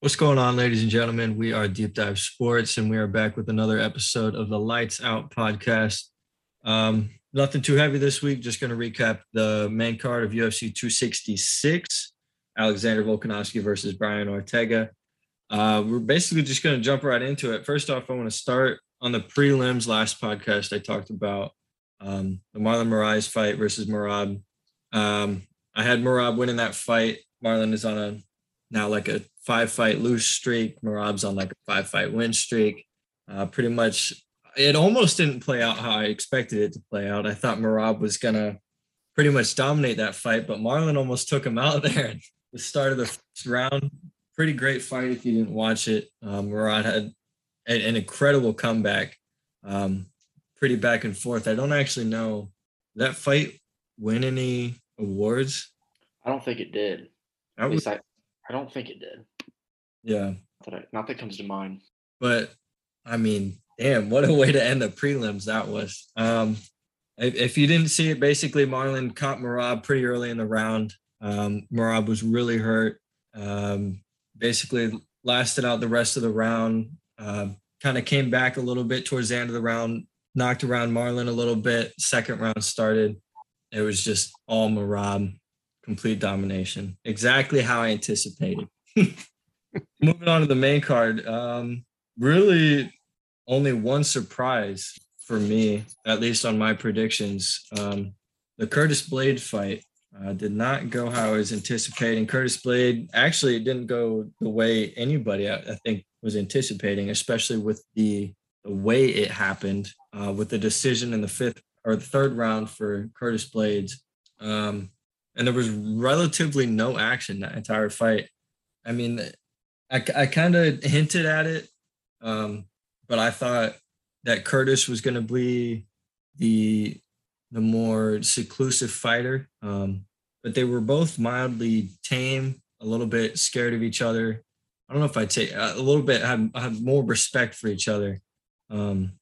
What's going on, ladies and gentlemen? We are Deep Dive Sports, and we are back with another episode of the Lights Out podcast. Um, nothing too heavy this week. Just going to recap the main card of UFC 266: Alexander Volkanovski versus Brian Ortega. Uh, we're basically just going to jump right into it. First off, I want to start on the prelims. Last podcast, I talked about um, the Marlon Moraes fight versus Merab. Um, I had Merab winning that fight. Marlon is on a now like a five fight lose streak. Merab's on like a five fight win streak. Uh, pretty much, it almost didn't play out how I expected it to play out. I thought Merab was gonna pretty much dominate that fight, but Marlon almost took him out there at the start of the first round. Pretty great fight if you didn't watch it. Um, Merab had an, an incredible comeback. Um, pretty back and forth. I don't actually know that fight win any awards. I don't think it did. At least I, I don't think it did. Yeah. That I, not that comes to mind. But I mean, damn, what a way to end the prelims that was. Um, if, if you didn't see it, basically Marlon caught Merab pretty early in the round. Um, Merab was really hurt. Um, basically lasted out the rest of the round. Uh, kind of came back a little bit towards the end of the round, knocked around Marlon a little bit. Second round started. It was just all Merab, complete domination. Exactly how I anticipated. Moving on to the main card, um, really only one surprise for me, at least on my predictions. Um, the Curtis Blade fight uh, did not go how I was anticipating. Curtis Blade actually didn't go the way anybody I, I think was anticipating, especially with the the way it happened uh, with the decision in the fifth or the third round for Curtis Blaydes. Um, and there was relatively no action that entire fight. I mean, I, I kind of hinted at it, um, but I thought that Curtis was going to be the the more seclusive fighter. Um, but they were both mildly tame, a little bit scared of each other. I don't know if I'd say a little bit had, had more respect for each other. Um,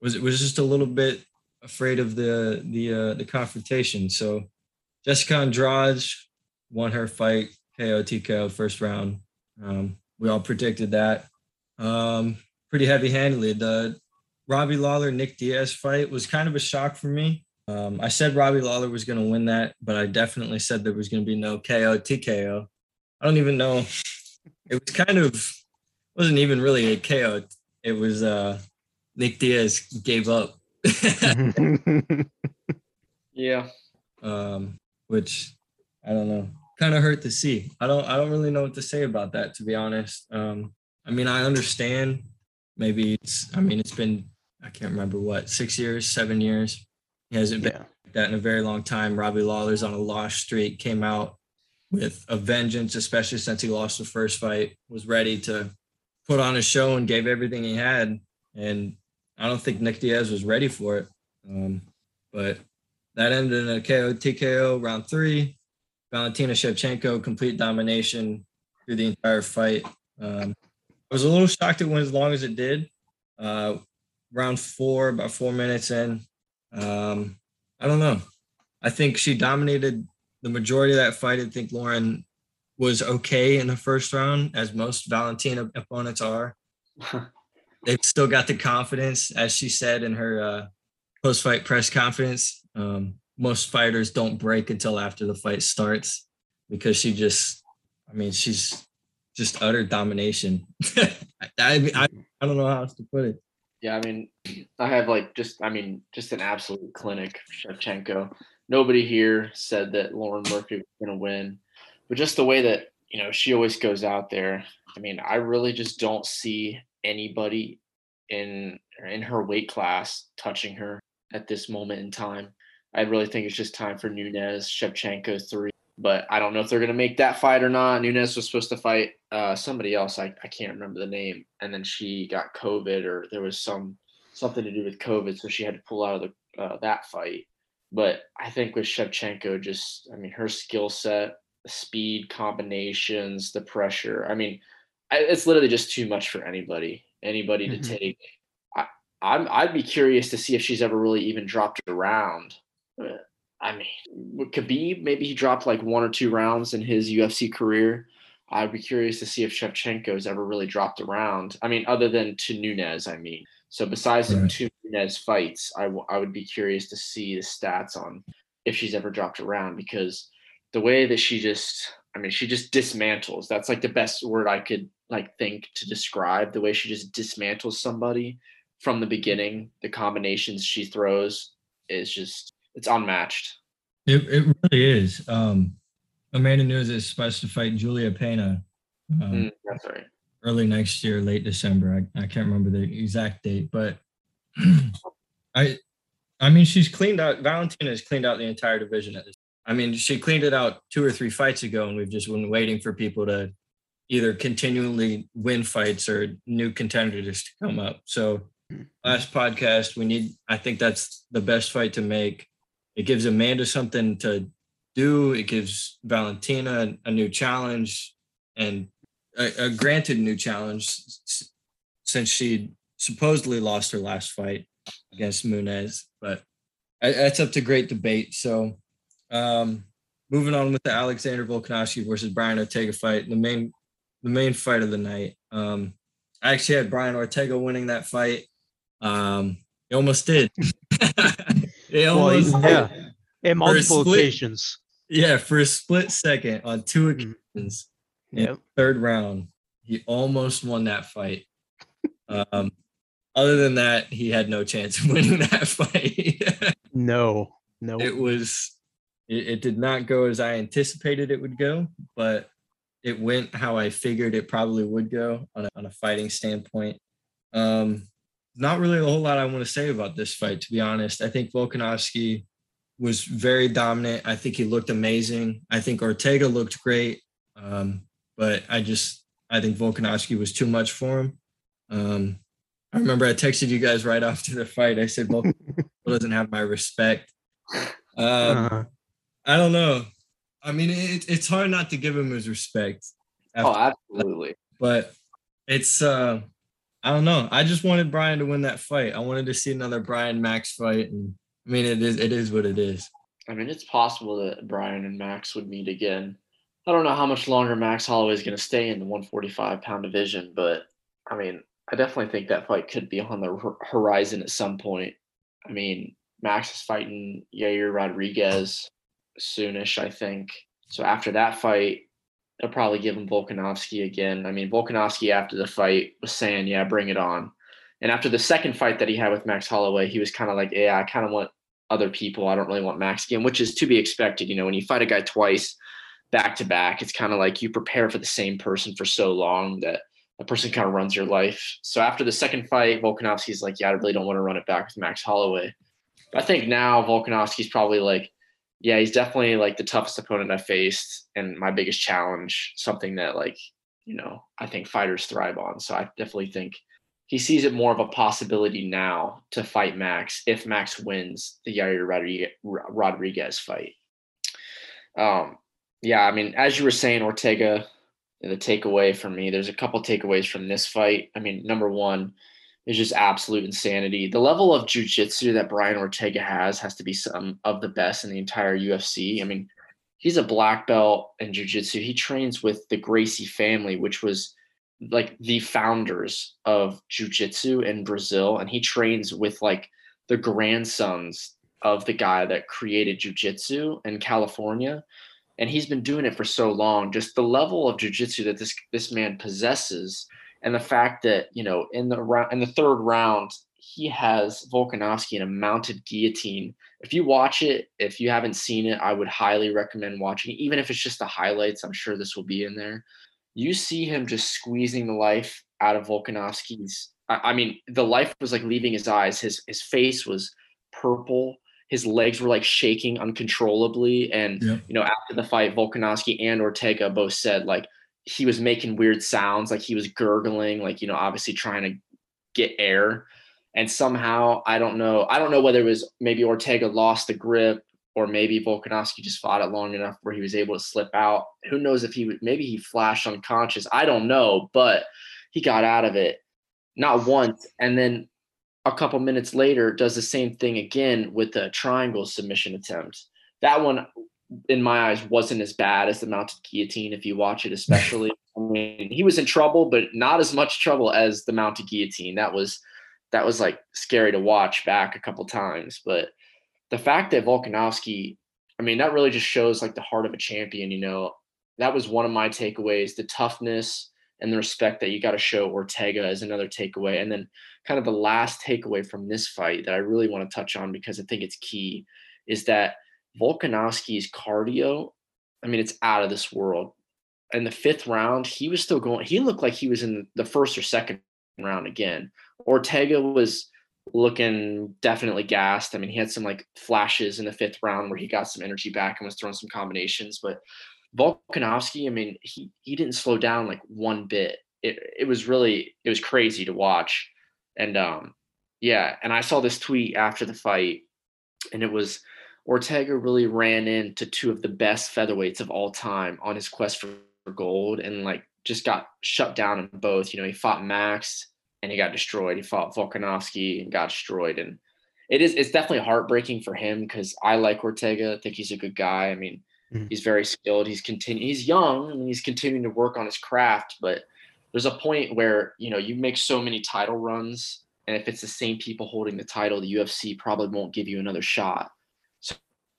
was was just a little bit afraid of the the uh, the confrontation. So Jessica Andrade won her fight KO TKO first round. Um, we all predicted that um, pretty heavy handedly. The Robbie Lawler Nick Diaz fight was kind of a shock for me. Um, I said Robbie Lawler was going to win that, but I definitely said there was going to be no KO TKO. I don't even know. It was kind of wasn't even really a KO. It was uh, Nick Diaz gave up. yeah. Um, which I don't know, kind of hurt to see. I don't I don't really know what to say about that to be honest. Um, I mean, I understand. Maybe it's. I mean, it's been. I can't remember what six years, seven years. He hasn't been yeah. that in a very long time. Robbie Lawler's on a lost streak. Came out with a vengeance, especially since he lost the first fight. Was ready to put on a show and gave everything he had. And I don't think Nick Diaz was ready for it. Um, but that ended in a KO TKO round three. Valentina Shevchenko complete domination through the entire fight. Um, I was a little shocked it went as long as it did. Uh, round four, about four minutes in. Um, I don't know. I think she dominated the majority of that fight. I think Lauren was okay in the first round, as most Valentina opponents are. They've still got the confidence, as she said in her uh, post-fight press conference. Um, most fighters don't break until after the fight starts because she just, I mean, she's just utter domination. I, I, I don't know how else to put it. Yeah, I mean, I have like just, I mean, just an absolute clinic, Shevchenko. Nobody here said that Lauren Murphy was going to win, but just the way that you know she always goes out there. I mean, I really just don't see anybody in in her weight class touching her at this moment in time. I really think it's just time for Nunes, Shevchenko three. But I don't know if they're going to make that fight or not. Nunes was supposed to fight uh, somebody else. I, I can't remember the name. And then she got COVID or there was some something to do with COVID. So she had to pull out of the, uh, that fight. But I think with Shevchenko, just, I mean, her skill set, speed combinations, the pressure. I mean, I, it's literally just too much for anybody, anybody mm-hmm. to take. I, I'm, I'd be curious to see if she's ever really even dropped around I mean, Khabib, maybe he dropped like one or two rounds in his UFC career. I'd be curious to see if Shevchenko's ever really dropped around. I mean, other than to Nunes, I mean. So besides the Right. two Nunes fights, I, w- I would be curious to see the stats on if she's ever dropped around because the way that she just, I mean, she just dismantles. That's like the best word I could like think to describe the way she just dismantles somebody from the beginning. The combinations she throws is just, it's unmatched. It, it really is. Um, Amanda Nunes is supposed to fight Julia Pena um, Mm, that's right. early next year, late December. I, I can't remember the exact date, but I I mean she's cleaned out Valentina has cleaned out the entire division at this. I mean, she cleaned it out two or three fights ago, and we've just been waiting for people to either continually win fights or new contenders to come up. So last podcast, we need I think that's the best fight to make. It gives Amanda something to do. It gives Valentina a new challenge and a, a granted new challenge since she supposedly lost her last fight against Nunes, but that's up to great debate. So, um, moving on with the Alexander Volkanovski versus Brian Ortega fight, the main the main fight of the night. Um, I actually had Brian Ortega winning that fight. Um, he almost did. he Well, yeah. In multiple split- occasions. Yeah, for a split second on two Mhm. occasions Yep. third round, he almost won that fight. Um, other than that, he had no chance of winning that fight. No. No. it was, it, it did not go as I anticipated it would go, but it went how I figured it probably would go on a, on a fighting standpoint. Um, not really a whole lot I want to say about this fight, to be honest. I think Volkanovski was very dominant. I think he looked amazing. I think Ortega looked great. Um, but I just I think Volkanovski was too much for him. Um, I remember I texted you guys right after the fight. I said Volkanovski doesn't have my respect. Um, Uh, I don't know. I mean, it, it's hard not to give him his respect, Oh, absolutely. but it's uh, I don't know. I just wanted Brian to win that fight. I wanted to see another Brian Max fight, and I mean, it is it is what it is. I mean, it's possible that Brian and Max would meet again. I don't know how much longer Max Holloway is going to stay in the 145 pound division, but I mean, I definitely think that fight could be on the horizon at some point. I mean, Max is fighting Yair Rodriguez soonish, I think. So after that fight, they'll probably give him Volkanovski again. I mean, Volkanovski after the fight was saying, "Yeah, bring it on." And after the second fight that he had with Max Holloway, he was kind of like, "Yeah, I kind of want other people. I don't really want Max again," which is to be expected. You know, when you fight a guy twice back to back, it's kind of like you prepare for the same person for so long that the person kind of runs your life. So after the second fight, Volkanovski's like, "Yeah, I really don't want to run it back with Max Holloway." But I think now Volkanovski's probably like, "Yeah, he's definitely like the toughest opponent I faced and my biggest challenge. Something that like, you know, I think fighters thrive on. So I definitely think." He sees it more of a possibility now to fight Max if Max wins the Yair Rodriguez, fight. Um, yeah, I mean, as you were saying, Ortega, the takeaway for me, there's a couple takeaways from this fight. I mean, number one is just absolute insanity. The level of jujitsu that Brian Ortega has has to be some of the best in the entire UFC. I mean, he's a black belt in jujitsu. He trains with the Gracie family, which was like the founders of jujitsu in Brazil, and he trains with like the grandsons of the guy that created jujitsu in California and he's been doing it for so long just the level of jujitsu that this this man possesses and the fact that you know in the round in the third round he has Volkanovski in a mounted guillotine. If you watch it if you haven't seen it I would highly recommend watching it even if it's just the highlights I'm sure this will be in there. You see him just squeezing the life out of Volkanovski's I, I mean the life was like leaving his eyes. His his face was purple. His legs were like shaking uncontrollably. And you know after the fight volkanovski and ortega both said like he was making weird sounds like he was gurgling like you know obviously trying to get air. And somehow i don't know i don't know whether it was maybe ortega lost the grip or maybe volkanovski just fought it long enough where he was able to slip out. Who knows if he would maybe he flashed unconscious i don't know but he got out of it not once. And then a couple minutes later does the same thing again with the triangle submission attempt. That one, in my eyes, wasn't as bad as the mounted guillotine if you watch it, especially. I mean, he was in trouble, but not as much trouble as the mounted guillotine. That was that was like scary to watch back a couple times. But the fact that Volkanovski, I mean, that really just shows like the heart of a champion. You know, that was one of my takeaways. The toughness and the respect that you got to show Ortega is another takeaway. And then kind of the last takeaway from this fight that I really want to touch on because I think it's key is that Volkanovski's cardio, I mean, it's out of this world. In the fifth round, he was still going, he looked like he was in the first or second round again. Ortega was looking definitely gassed. I mean, he had some like flashes in the fifth round where he got some energy back and was throwing some combinations. But Volkanovski, I mean, he he didn't slow down like one bit. It it was really it was crazy to watch. And um yeah, and I saw this tweet after the fight, and it was Ortega really ran into two of the best featherweights of all time on his quest for gold and like just got shut down in both. You know, he fought Max and he got destroyed. He fought Volkanovski and got destroyed. And it is it's definitely heartbreaking for him because I like Ortega. I think he's a good guy. I mean, mm-hmm. he's very skilled. He's continue he's young and he's continuing to work on his craft, but there's a point where you know you make so many title runs, and if it's the same people holding the title, the UFC probably won't give you another shot.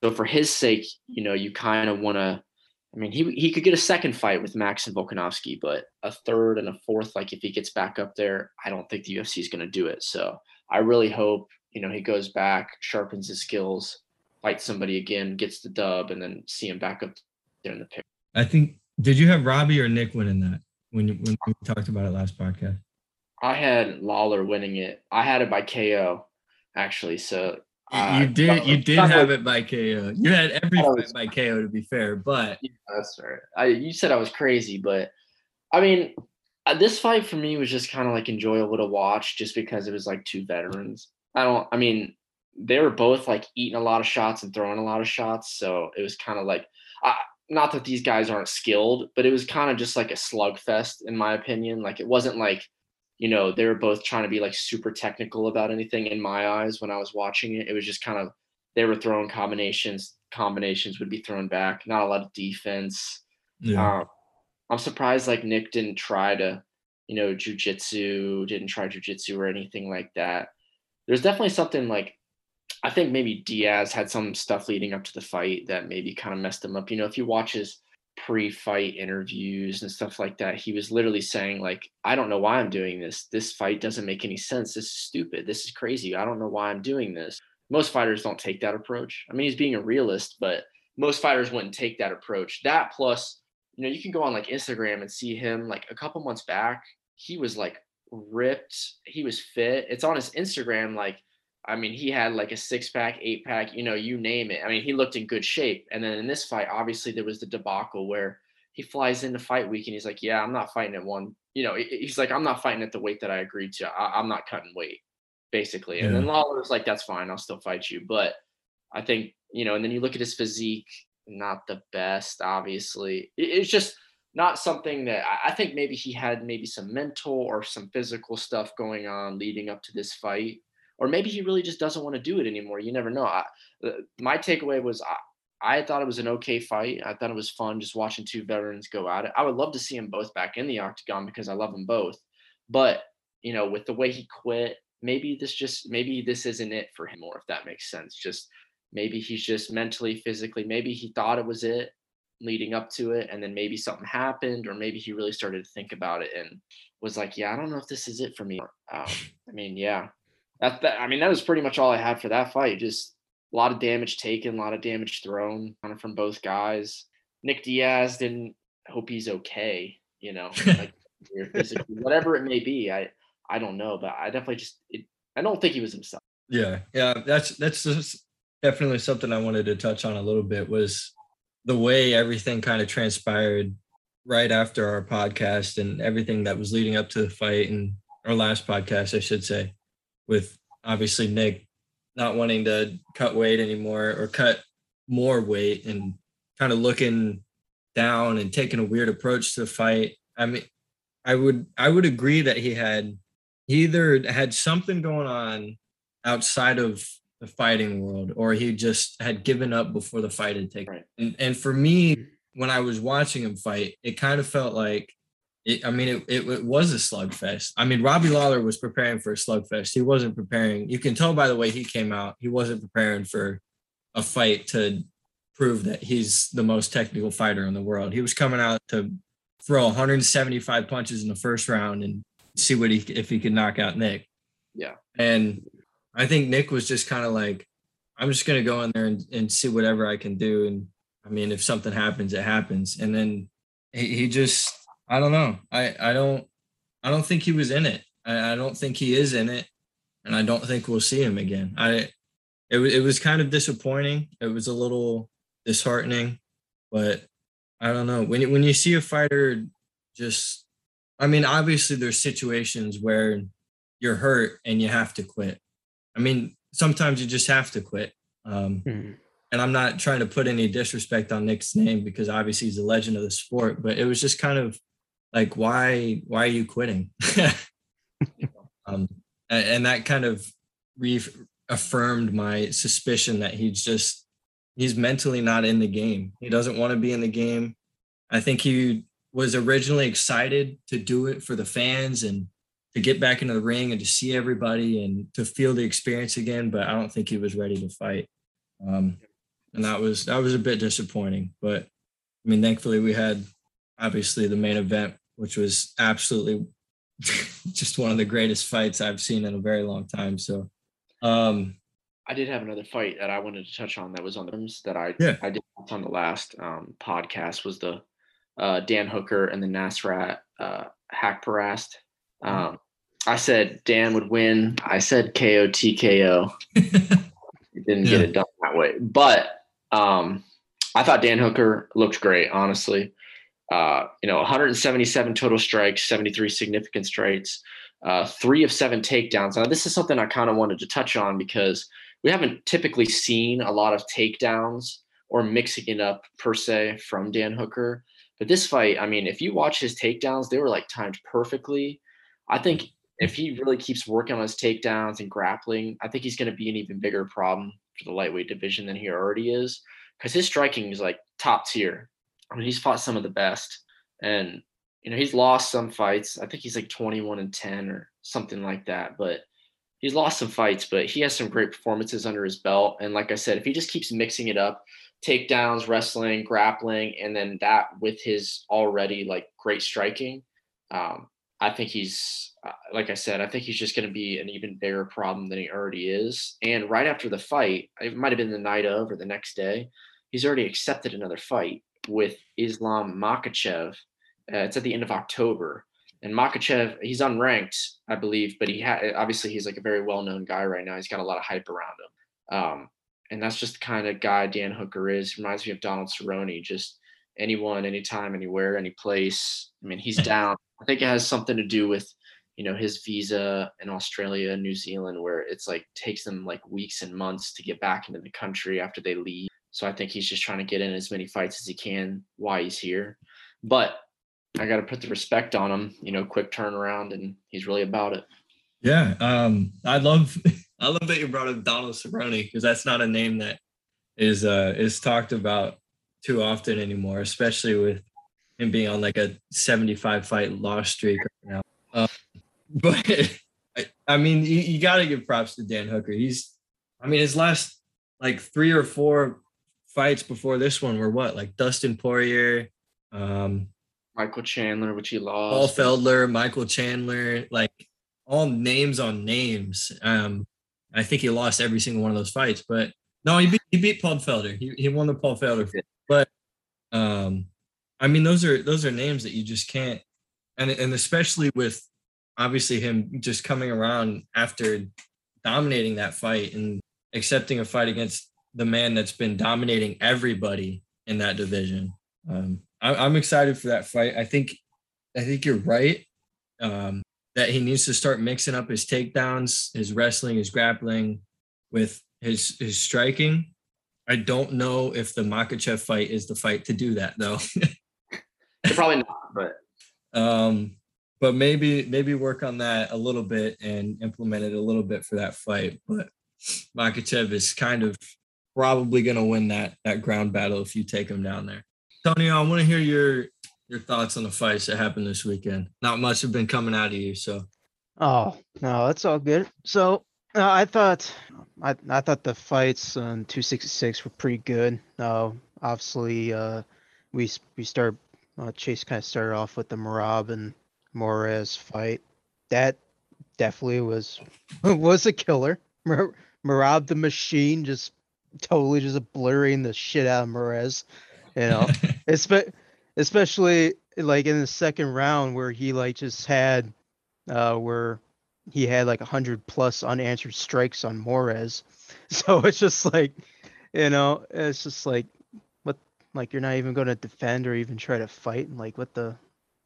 So, for his sake, you know, you kind of want to I mean, he he could get a second fight with Max and Volkanovski, but a third and a fourth, like if he gets back up there, I don't think the UFC is going to do it. So I really hope you know he goes back, sharpens his skills, fights somebody again, gets the dub, and then see him back up there in the pick. I think. Did you have Robbie or Nick winning that when when we talked about it last podcast? I had Lawler winning it. I had it by KO, actually. So uh, you did. You did have it by KO. You had every fight by KO to be fair, but yeah, that's right. I, you said I was crazy, but I mean, uh, this fight for me was just kind of like enjoyable to watch, just because it was like two veterans. I don't. I mean, they were both like eating a lot of shots and throwing a lot of shots, so it was kind of like. Uh, not that these guys aren't skilled, but it was kind of just like a slugfest, in my opinion. Like it wasn't like you know, they were both trying to be like super technical about anything in my eyes when I was watching it. It was just kind of they were throwing combinations, combinations would be thrown back, not a lot of defense. Yeah. Um, I'm surprised like Nick didn't try to, you know, jujitsu, didn't try jujitsu or anything like that. There's definitely something like I think maybe Diaz had some stuff leading up to the fight that maybe kind of messed him up. You know, if you watch his pre-fight interviews and stuff like that he was literally saying like i don't know why i'm doing this. This fight doesn't make any sense. This is stupid. This is crazy. I don't know why i'm doing this. Most fighters don't take that approach. I mean he's being a realist but most fighters wouldn't take that approach. That plus you know you can go on like instagram and see him like a couple months back he was like ripped. He was fit. It's on his instagram like I mean, he had like a six pack, eight pack, you know, you name it. I mean, he looked in good shape. And then in this fight, obviously, there was the debacle where he flies into fight week and he's like, Yeah, I'm not fighting at one. You know, he's like, I'm not fighting at the weight that I agreed to. I, am not cutting weight, basically. Yeah. And then Lawler's like, That's fine. I'll still fight you. But I think, you know, and then you look at his physique, not the best, obviously. It's just not something that I think maybe he had maybe some mental or some physical stuff going on leading up to this fight or maybe he really just doesn't want to do it anymore. You never know. I, my takeaway was I, I thought it was an okay fight. I thought it was fun just watching two veterans go at it. I would love to see them both back in the octagon because I love them both. But you know, with the way he quit, maybe this just maybe this isn't it for him, or if that makes sense. Just maybe he's just mentally, physically, maybe he thought it was it leading up to it, and then maybe something happened, or maybe he really started to think about it and was like, yeah, I don't know if this is it for me. Um, I mean, yeah, that, that I mean, that was pretty much all I had for that fight. Just a lot of damage taken, a lot of damage thrown kind of from both guys. Nick Diaz didn't hope he's okay, you know, like whatever it may be. I I don't know, but I definitely just it, I don't think he was himself. Yeah, yeah, that's that's just definitely something I wanted to touch on a little bit was the way everything kind of transpired right after our podcast and everything that was leading up to the fight and our last podcast, I should say with obviously Nick not wanting to cut weight anymore or cut more weight and kind of looking down and taking a weird approach to the fight. I mean, I would I would agree that he had he either had something going on outside of the fighting world or he just had given up before the fight had taken. Right. And and for me, when I was watching him fight, it kind of felt like it, I mean, it, it, it was a slugfest. I mean, Robbie Lawler was preparing for a slugfest. He wasn't preparing. You can tell by the way he came out. He wasn't preparing for a fight to prove that he's the most technical fighter in the world. He was coming out to throw 175 punches in the first round and see what he if he could knock out Nick. Yeah. And I think Nick was just kind of like, I'm just gonna go in there and, and see whatever I can do. And I mean, if something happens, it happens. And then he, he just I don't know. I I don't I don't think he was in it. I, I don't think he is in it, and I don't think we'll see him again. I it was it was kind of disappointing. It was a little disheartening, but I don't know when you, when you see a fighter just. I mean, obviously, there's situations where you're hurt and you have to quit. I mean, sometimes you just have to quit. Um, Mhm. and I'm not trying to put any disrespect on Nick's name because obviously he's a legend of the sport, but it was just kind of like, why, why are you quitting? um, and, and that kind of reaffirmed my suspicion that he's just, he's mentally not in the game. He doesn't want to be in the game. I think he was originally excited to do it for the fans and to get back into the ring and to see everybody and to feel the experience again, but I don't think he was ready to fight. Um, and that was that was a bit disappointing. But I mean, thankfully we had obviously the main event, which was absolutely just one of the greatest fights I've seen in a very long time. So um I did have another fight that I wanted to touch on that was on the terms that I Yeah. I did on the last um, podcast was the uh, Dan Hooker and the Nasrat uh, Haqparast. Um, I said Dan would win. I said KO TKO. Didn't get it done that way, but um, I thought Dan Hooker looked great. Honestly, uh, you know, 177 total strikes, 73 significant strikes, uh, three of seven takedowns. Now, this is something I kind of wanted to touch on because we haven't typically seen a lot of takedowns or mixing it up per se from Dan Hooker. But this fight, I mean, if you watch his takedowns, they were like timed perfectly. I think if he really keeps working on his takedowns and grappling, I think he's going to be an even bigger problem for the lightweight division than he already is because his striking is like top tier. I mean, he's fought some of the best, and you know he's lost some fights. I think he's like 21 and 10 or something like that, but he's lost some fights. But he has some great performances under his belt, and like I said, if he just keeps mixing it up, takedowns, wrestling, grappling, and then that with his already like great striking, um, I think he's uh, like I said, I think he's just going to be an even bigger problem than he already is. And right after the fight, it might have been the night of or the next day, he's already accepted another fight with Islam Makhachev. Uh, it's at the end of October. And Makhachev, he's unranked, I believe, but he had obviously he's like a very well-known guy right now. He's got a lot of hype around him. Um, and that's just the kind of guy Dan Hooker is. Reminds me of Donald Cerrone, just anyone, anytime, anywhere, any place. I mean, he's down. I think it has something to do with, you know, his visa in Australia New Zealand, where it's like takes them like weeks and months to get back into the country after they leave. So I think he's just trying to get in as many fights as he can while he's here. But I got to put the respect on him, you know, quick turnaround, and he's really about it. Yeah, um, I love I love that you brought up Donald Cerrone because that's not a name that is uh is talked about too often anymore, especially with him being on like a 75 fight loss streak right now. Um, but I, I mean, you, you got to give props to Dan Hooker. He's, I mean, his last like three or four fights before this one were what like Dustin Poirier, um, Michael Chandler, which he lost. Paul. Feldler, Michael Chandler, like all names on names. Um, I think he lost every single one of those fights, but no, he beat, he beat Paul Felder. He, he won the Paul Felder, fight. but um, I mean, those are those are names that you just can't, and and especially with obviously him just coming around after dominating that fight and accepting a fight against the man that's been dominating everybody in that division. Um, I, I'm excited for that fight. I think I think you're right. Um, that he needs to start mixing up his takedowns, his wrestling, his grappling with his his striking. I don't know if the Makhachev fight is the fight to do that though. Probably not, but um, but maybe maybe work on that a little bit and implement it a little bit for that fight. But Makhachev is kind of probably going to win that that ground battle if you take him down there. Tony, I want to hear your your thoughts on the fights that happened this weekend? Not much have been coming out of you, so Oh, no, that's all good. So uh, I thought, I, I thought the fights on two sixty-six were pretty good. Uh, obviously, uh, we, we start, uh, Chase kind of started off with the Merab and Moraes fight. That definitely was, was a killer. Mar- Merab the machine just totally just blurring the shit out of Moraes, you know? Espe- especially like in the second round where he like just had uh where he had like a hundred plus unanswered strikes on Moraes. So it's just like you know, it's just like what like you're not even gonna defend or even try to fight. And like what the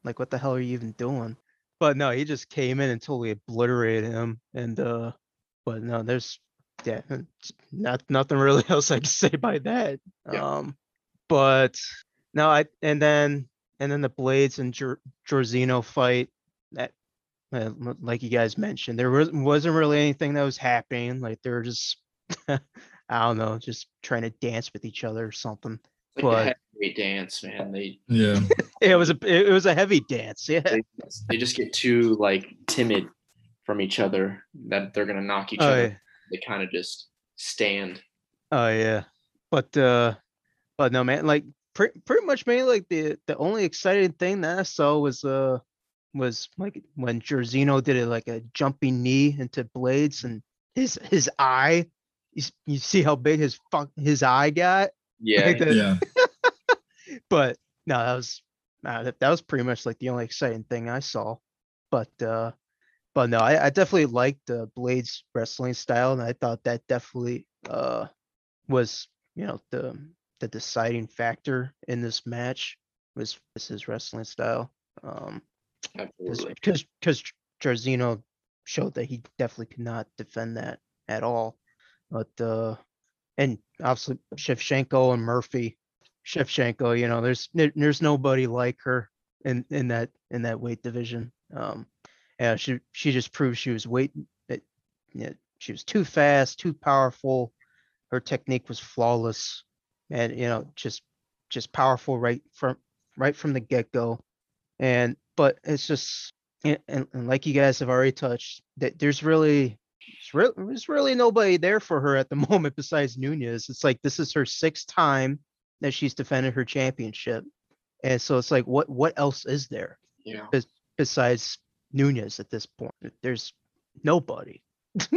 like what the hell are you even doing? But no, he just came in and totally obliterated him. And uh but no, there's yeah, not nothing really else I can say by that. Yeah. Um but no, I and then and then the Blaydes and Jor- Jairzinho fight that uh, like you guys mentioned, there was, wasn't really anything that was happening. Like they were just I don't know, just trying to dance with each other or something. Like But- the dance, man. They yeah. It was a it was a heavy dance, yeah. they, they just get too like timid from each other that they're gonna knock each Oh other. Yeah. They kind of just stand. Oh yeah. But uh but no man, like pretty pretty much mainly like the the only exciting thing that I saw was uh was like when Jairzinho did it like a jumping knee into Blaydes and his his eye you, you see how big his fuck his eye got Yeah, Like the- Yeah. but no that was uh, that, that was pretty much like the only exciting thing I saw but uh but no I, I definitely liked the Blaydes wrestling style and I thought that definitely uh was you know the the deciding factor in this match was, was his wrestling style um absolutely. because because Jairzinho showed that he definitely could not defend that at all. But uh and obviously Shevchenko and Murphy. Shevchenko, you know, there's there- there's nobody like her in in that in that weight division. Um yeah, she she just proved she was that yeah, she was too fast, too powerful. Her technique was flawless and you know, just just powerful right from right from the get-go. And but it's just and, and, and like you guys have already touched, that there's really there's really nobody there for her at the moment besides Nunes. It's like this is her sixth time that she's defended her championship, and so it's like what what else is there Yeah. besides Nunes at this point? There's nobody.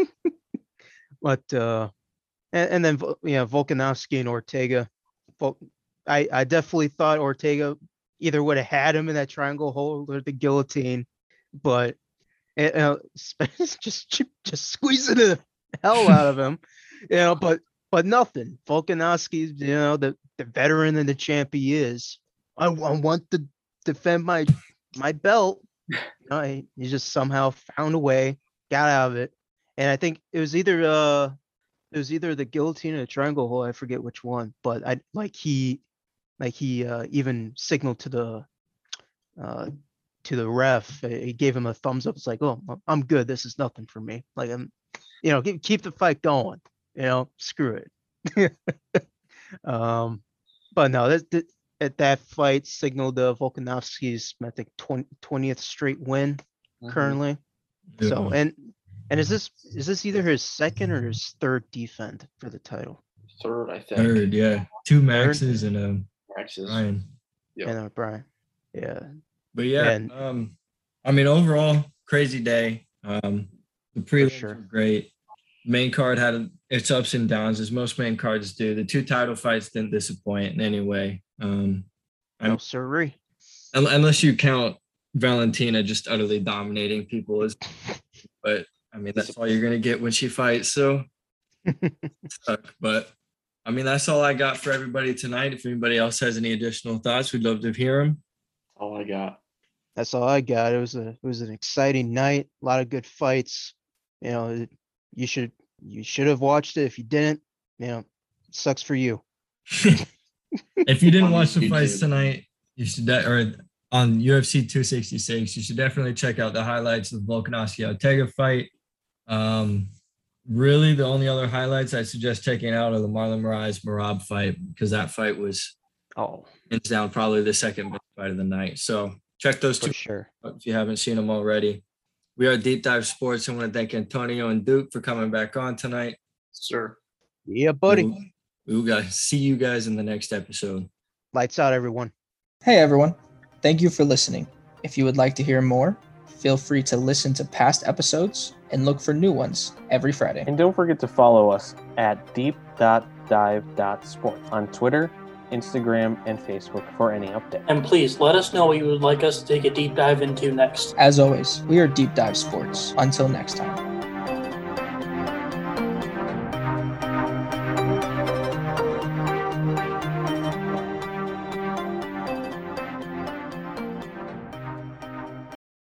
but uh, and, and then you know Volkanovski and Ortega. Vol- I I definitely thought Ortega either would have had him in that triangle hold or the guillotine, but eh, uh, just just just squeezing the hell out of him, you know. But but nothing. Volkanovski, you know, the the veteran and the champ he is. I, I want to defend my my belt. You know, he, he just somehow found a way, got out of it, and I think it was either uh it was either the guillotine or the triangle hole. I forget which one, but I like he like he uh, even signaled to the uh to the ref. He gave him a thumbs up. It's like, oh, I'm- good. This is nothing for me. Like I'm, you know, keep, the fight going. You know, screw it. um, but no, that at that fight signaled uh, Volkanovski's I think 20, 20th straight win Mhm. currently. So and and is this is this either his second or his third defend for the title? third, I think. Third, yeah. Two maxes and a Maxes. Ryan. Yeah. And uh, Brian, yeah, But yeah, And- um, I mean, overall, crazy day. Um, the prelims sure. were great. Main card had its ups and downs, as most main cards do. The two title fights didn't disappoint in any way. Um, I'm- sirree. un- unless you count Valentina just utterly dominating people. Is, but I mean, that's all you're gonna get when she fights. So, suck. But I mean, that's all I got for everybody tonight. If anybody else has any additional thoughts, we'd love to hear them. All I got. That's all I got. It was a it was an exciting night. A lot of good fights. You know, it- you should you should have watched it. If you didn't, you know, sucks for you. if you didn't watch the fights tonight, you should de- or on UFC 266, you should definitely check out the highlights of the Volkanovski Ortega fight. Um, really, the only other highlights I suggest checking out are the Marlon Moraes Merab fight because that fight was Oh, hands down, probably the second best fight of the night. So check those for two sure. if you haven't seen them already. We are Deep Dive Sports. I want to thank Antonio and Duke for coming back on tonight. Sir. Yeah, buddy. We will got see you guys in the next episode. Lights out, everyone. Hey everyone, thank you for listening. If you would like to hear more, feel free to listen to past episodes and look for new ones every Friday. And don't forget to follow us at deep.dive.sports on Twitter, Instagram, and Facebook for any updates. And please let us know what you would like us to take a deep dive into next. As always, we are Deep Dive Sports. Until next time.